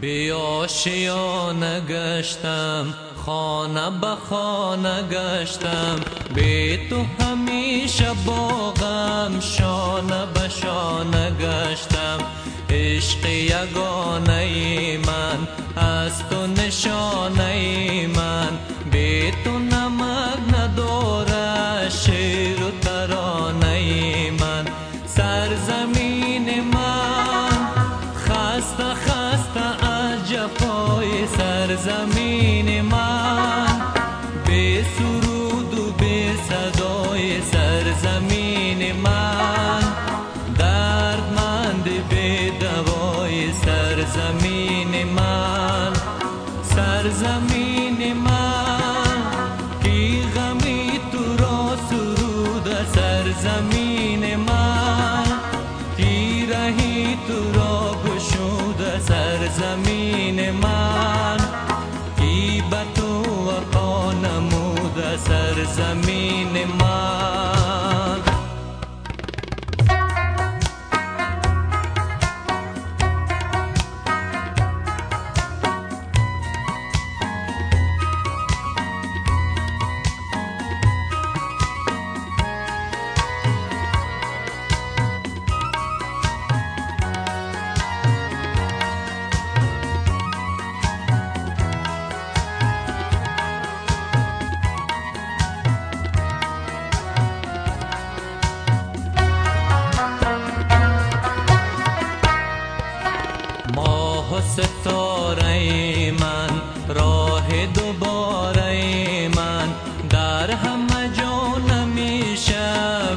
بیاشیا نگشتم خانه به خانه گشتم. بی تو همیشه باغم شانه به شانه گشتم. عشق یگانه من از تو نشانه من. سرزمین من به سرود و به صدای سرزمین من دردمند به دوای سرزمین من سرزمین من کی غمی تو را سرود سرزمین نمود سرزمین من ماه و ستاره من راه دوباره من. در همه جا نمیشه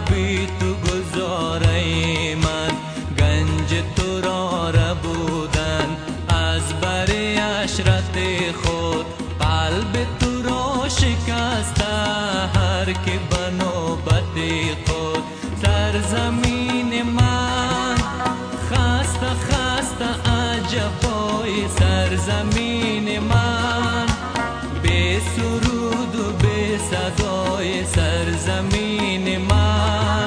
بی تو گذاره من. گنج تو را ربودن از بر عشرت خود. قلب تو را شکسته هر که بنوبت خود. سرزمین سرزمین من به سرود و به صدای سرزمین من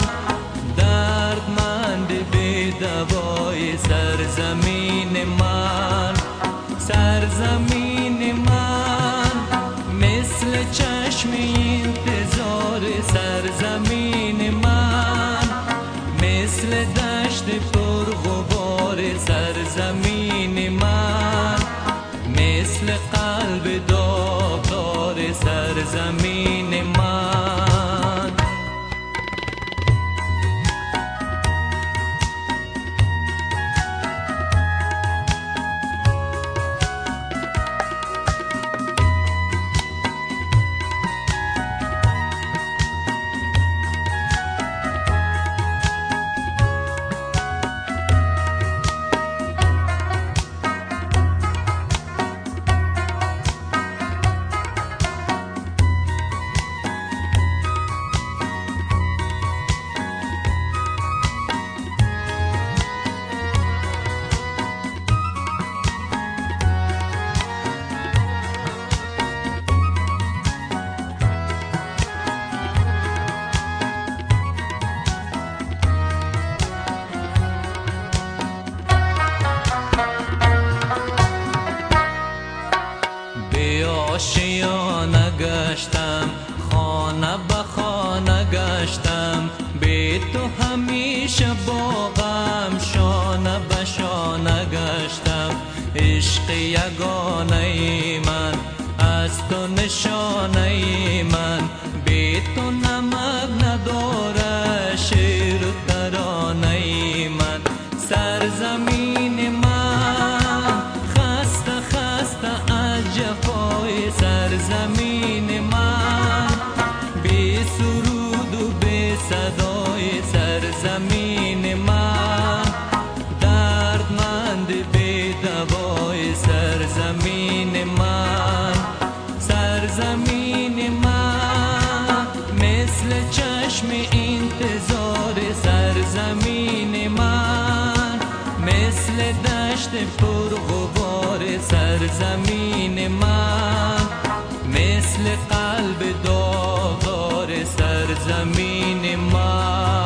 دردمند به دوای سرزمین من سرزمین من مثل چشم انتظار سرزمین قلب داغدار سرزمین خانه به خانه گشتم به تو همیشه باغم شانه به شانه گشتم. عشق یگانه من از تو نشانه من. به تو نمک نداره شیر و ترانه من. سرزمین من پر غبار سرزمین من مثل قلب داغار سرزمین من.